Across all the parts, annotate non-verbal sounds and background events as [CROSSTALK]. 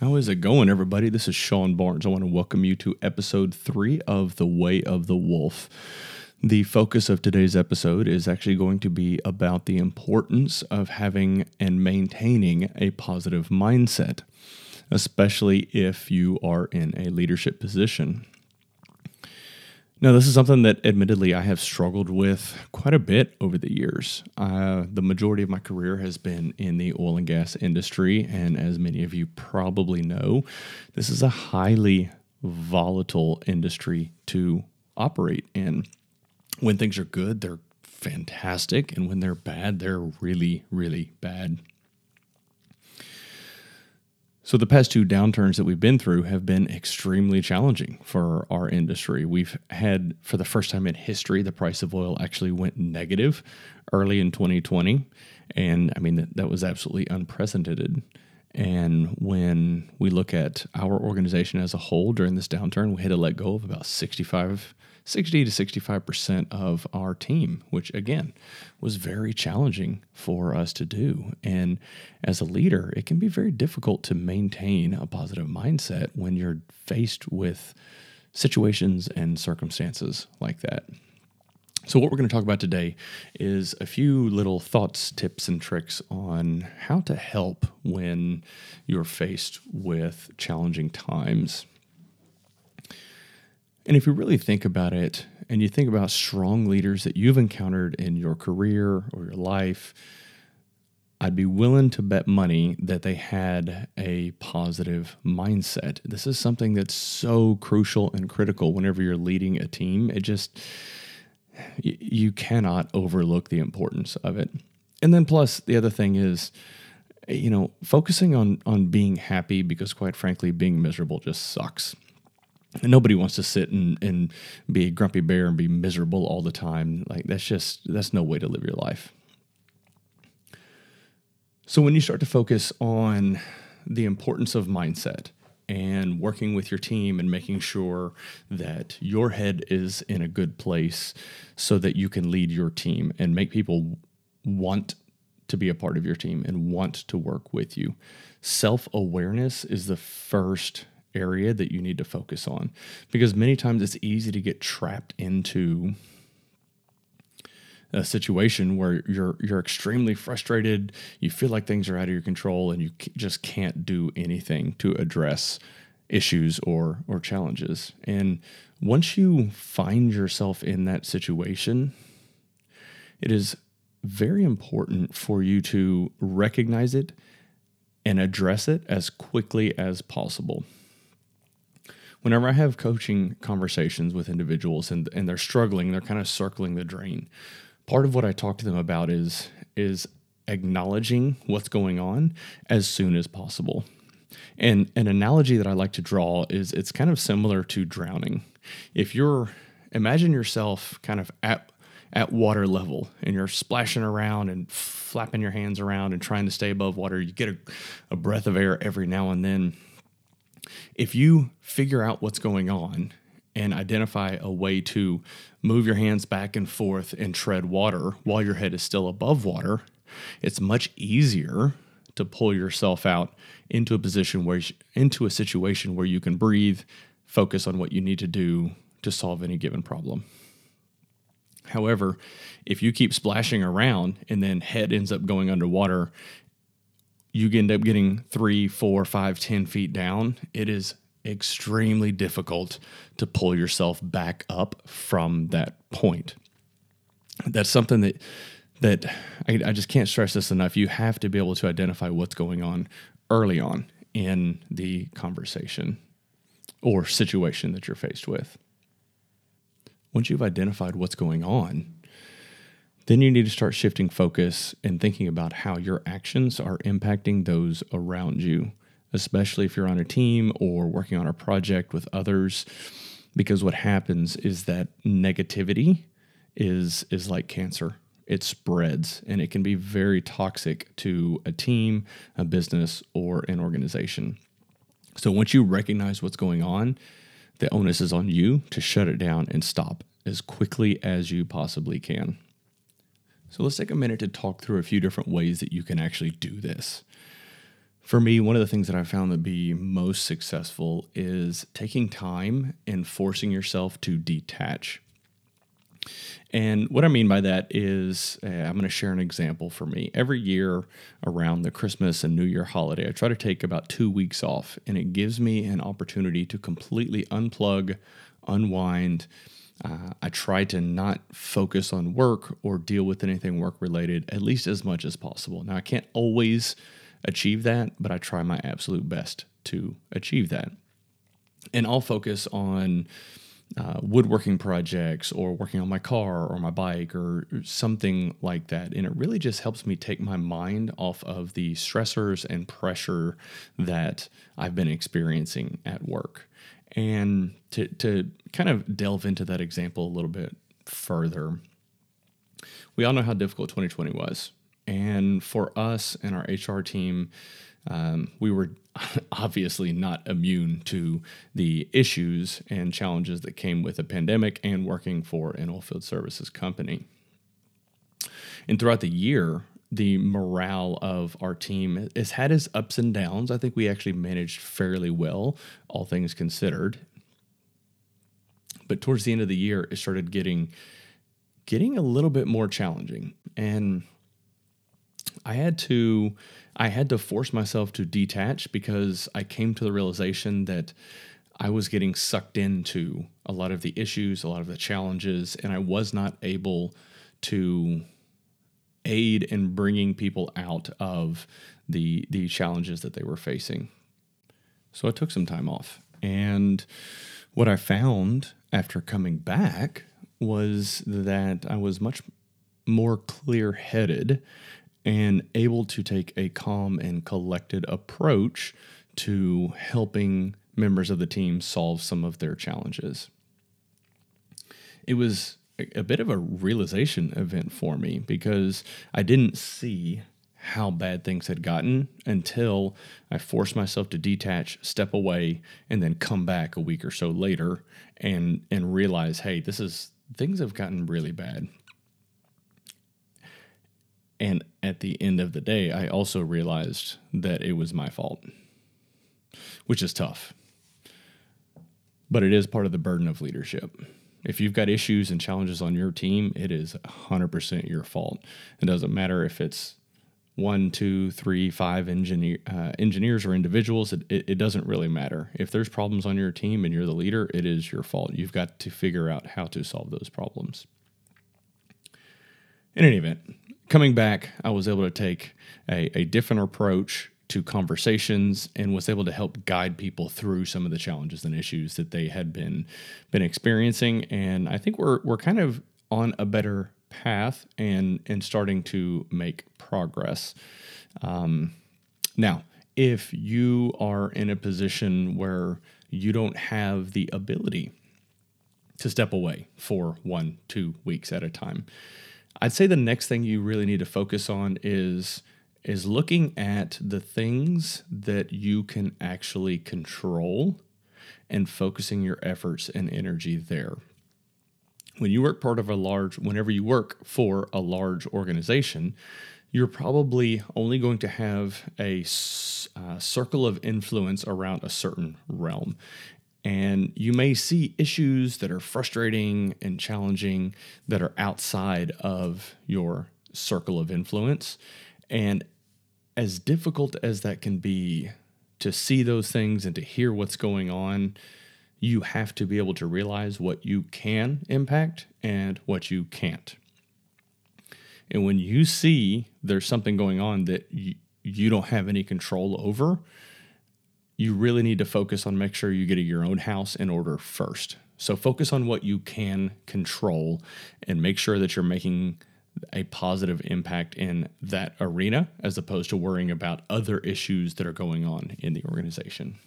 How is it going, everybody? This is Sean Barnes. I want to welcome you to episode three of The Way of the Wolf. The focus of today's episode is actually going to be about the importance of having and maintaining a positive mindset, especially if you are in a leadership position. Now, this is something that admittedly I have struggled with quite a bit over the years. Uh, the majority of my career has been in the oil and gas industry. And as many of you probably know, this is a highly volatile industry to operate in. When things are good, they're fantastic. And when they're bad, they're really, really bad. So, the past two downturns that we've been through have been extremely challenging for our industry. We've had, for the first time in history, the price of oil actually went negative early in 2020. And I mean, that, was absolutely unprecedented. And when we look at our organization as a whole during this downturn, we had to let go of about 65 60 to 65% of our team, which again was very challenging for us to do. And as a leader, it can be very difficult to maintain a positive mindset when you're faced with situations and circumstances like that. So, what we're going to talk about today is a few little thoughts, tips, and tricks on how to help when you're faced with challenging times. And if you really think about it, and you think about strong leaders that you've encountered in your career or your life, I'd be willing to bet money that they had a positive mindset. This is something that's so crucial and critical whenever you're leading a team. It just, you cannot overlook the importance of it. And then, plus, the other thing is, you know, focusing on on being happy because, quite frankly, being miserable just sucks. Nobody wants to sit and, and be a grumpy bear and be miserable all the time. Like that's just that's no way to live your life. So when you start to focus on the importance of mindset and working with your team and making sure that your head is in a good place so that you can lead your team and make people want to be a part of your team and want to work with you. Self awareness is the first area that you need to focus on because many times it's easy to get trapped into a situation where you're you're extremely frustrated, you feel like things are out of your control and you just can't do anything to address issues or or challenges. And once you find yourself in that situation, it is very important for you to recognize it and address it as quickly as possible whenever I have coaching conversations with individuals and, and they're struggling, they're kind of circling the drain. Part of what I talk to them about is is acknowledging what's going on as soon as possible. And an analogy that I like to draw is it's kind of similar to drowning. If you're imagine yourself kind of at at water level and you're splashing around and flapping your hands around and trying to stay above water, you get a, a breath of air every now and then if you figure out what's going on and identify a way to move your hands back and forth and tread water while your head is still above water, it's much easier to pull yourself out into a position where into a situation where you can breathe, focus on what you need to do to solve any given problem. However, if you keep splashing around and then head ends up going underwater you end up getting three, four, five, ten feet down, it is extremely difficult to pull yourself back up from that point. That's something that that I, I just can't stress this enough. You have to be able to identify what's going on early on in the conversation or situation that you're faced with. Once you've identified what's going on, then you need to start shifting focus and thinking about how your actions are impacting those around you, especially if you're on a team or working on a project with others. Because what happens is that negativity is is like cancer. It spreads and it can be very toxic to a team, a business, or an organization. So once you recognize what's going on, the onus is on you to shut it down and stop as quickly as you possibly can. So let's take a minute to talk through a few different ways that you can actually do this. For me, one of the things that I found to be most successful is taking time and forcing yourself to detach. And what I mean by that is, uh, I'm going to share an example for me. Every year around the Christmas and New Year holiday, I try to take about two weeks off, and it gives me an opportunity to completely unplug, unwind. Uh, I try to not focus on work or deal with anything work related, at least as much as possible. Now, I can't always achieve that, but I try my absolute best to achieve that. And I'll focus on uh, woodworking projects or working on my car or my bike or something like that. And it really just helps me take my mind off of the stressors and pressure that I've been experiencing at work. And to, to kind of delve into that example a little bit further, we all know how difficult 2020 was. And for us and our HR team, um, we were [LAUGHS] obviously not immune to the issues and challenges that came with a pandemic and working for an oilfield services company. And throughout the year, the morale of our team has had its ups and downs. I think we actually managed fairly well, all things considered. But towards the end of the year, it started getting getting a little bit more challenging. And I had to I had to force myself to detach because I came to the realization that I was getting sucked into a lot of the issues, a lot of the challenges, and I was not able to aid in bringing people out of the the challenges that they were facing. So I took some time off. And what I found after coming back was that I was much more clear-headed and able to take a calm and collected approach to helping members of the team solve some of their challenges. It was a bit of a realization event for me because I didn't see how bad things had gotten until I forced myself to detach, step away, and then come back a week or so later and and realize, hey, this is things have gotten really bad. And at the end of the day, I also realized that it was my fault, which is tough. But it is part of the burden of leadership. If you've got issues and challenges on your team, it is 100% your fault. It doesn't matter if it's one, two, three, five engineer, uh, engineers or individuals, it, it, it, doesn't really matter. If there's problems on your team and you're the leader, it is your fault. You've got to figure out how to solve those problems. In any event, coming back, I was able to take a, a different approach to conversations and was able to help guide people through some of the challenges and issues that they had been been experiencing. And I think we're we're kind of on a better path and and starting to make progress. Um, now, if you are in a position where you don't have the ability to step away for one, two weeks at a time, I'd say the next thing you really need to focus on is is looking at the things that you can actually control and focusing your efforts and energy there. When you work part of a large whenever you work for a large organization, you're probably only going to have a uh, circle of influence around a certain realm. And you may see issues that are frustrating and challenging that are outside of your circle of influence. And as difficult as that can be to see those things and to hear what's going on, you have to be able to realize what you can impact and what you can't. And when you see there's something going on that you, you don't have any control over, you really need to focus on make sure you get your own house in order first. So focus on what you can control and make sure that you're making a positive impact in that arena as opposed to worrying about other issues that are going on in the organization.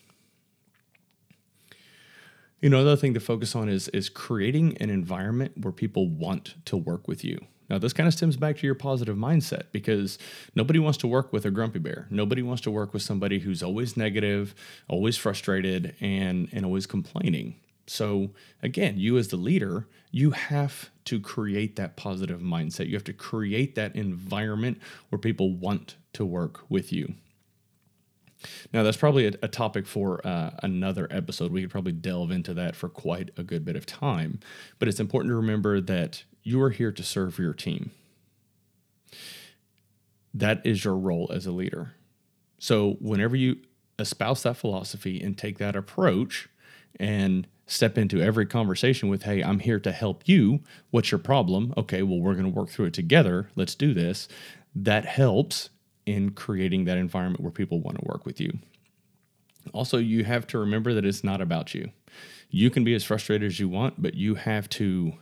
You know, another thing to focus on is is creating an environment where people want to work with you. Now, this kind of stems back to your positive mindset because nobody wants to work with a grumpy bear. Nobody wants to work with somebody who's always negative, always frustrated, and, and always complaining. So, again, you as the leader, you have to create that positive mindset. You have to create that environment where people want to work with you. Now, that's probably a, a topic for uh, another episode. We could probably delve into that for quite a good bit of time. But it's important to remember that you are here to serve your team. That is your role as a leader. So, whenever you espouse that philosophy and take that approach and step into every conversation with, hey, I'm here to help you. What's your problem? Okay, well, we're going to work through it together. Let's do this. That helps in creating that environment where people want to work with you. Also, you have to remember that it's not about you. You can be as frustrated as you want, but you have to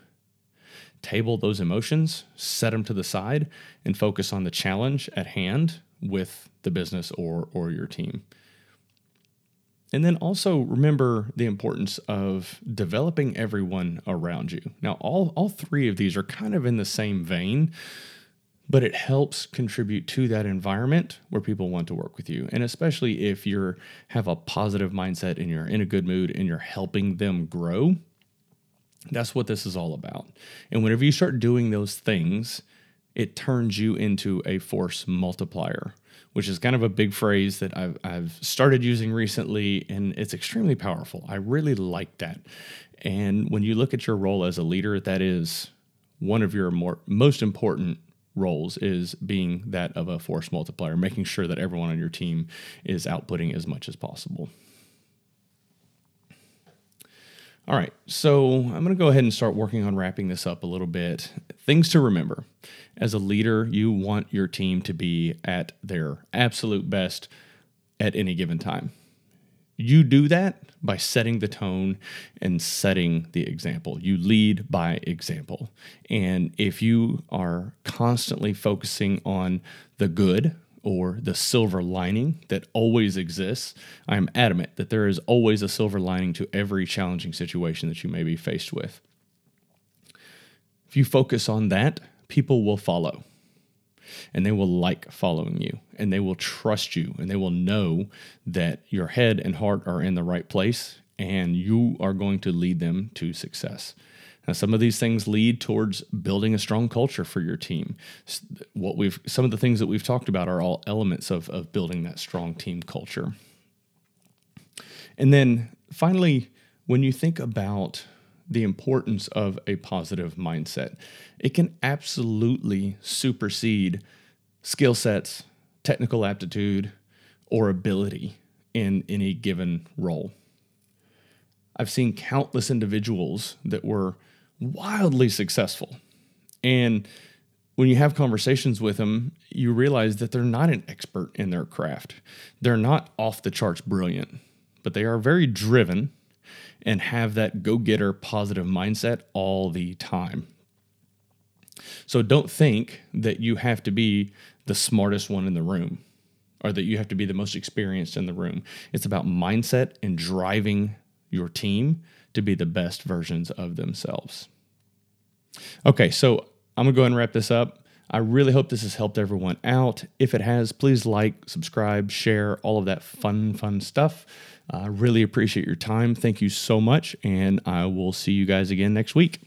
table those emotions, set them to the side, and focus on the challenge at hand with the business or, or your team. And then also remember the importance of developing everyone around you. Now, all, all three of these are kind of in the same vein, but it helps contribute to that environment where people want to work with you. And especially if you're have a positive mindset and you're in a good mood and you're helping them grow that's what this is all about. And whenever you start doing those things it turns you into a force multiplier which is kind of a big phrase that I've, I've started using recently and it's extremely powerful i really like that and when you look at your role as a leader that is one of your more most important roles is being that of a force multiplier, making sure that everyone on your team is outputting as much as possible. All right, so I'm going to go ahead and start working on wrapping this up a little bit. Things to remember as a leader, you want your team to be at their absolute best at any given time. You do that by setting the tone and setting the example. You lead by example. And if you are constantly focusing on the good or the silver lining that always exists, I am adamant that there is always a silver lining to every challenging situation that you may be faced with. If you focus on that, people will follow and they will like following you and they will trust you and they will know that your head and heart are in the right place and you are going to lead them to success. Now, some of these things lead towards building a strong culture for your team. What we've some of the things that we've talked about are all elements of, of building that strong team culture. And then finally, when you think about the importance of a positive mindset. It can absolutely supersede skill sets, technical aptitude, or ability in any given role. I've seen countless individuals that were wildly successful. And when you have conversations with them, you realize that they're not an expert in their craft. They're not off the charts brilliant, but they are very driven and have that go getter positive mindset all the time. So don't think that you have to be the smartest one in the room or that you have to be the most experienced in the room. It's about mindset and driving your team to be the best versions of themselves. Okay, so I'm gonna go ahead and wrap this up. I really hope this has helped everyone out. If it has, please like, subscribe, share, all of that fun, fun stuff. I really appreciate your time. Thank you so much. And I will see you guys again next week.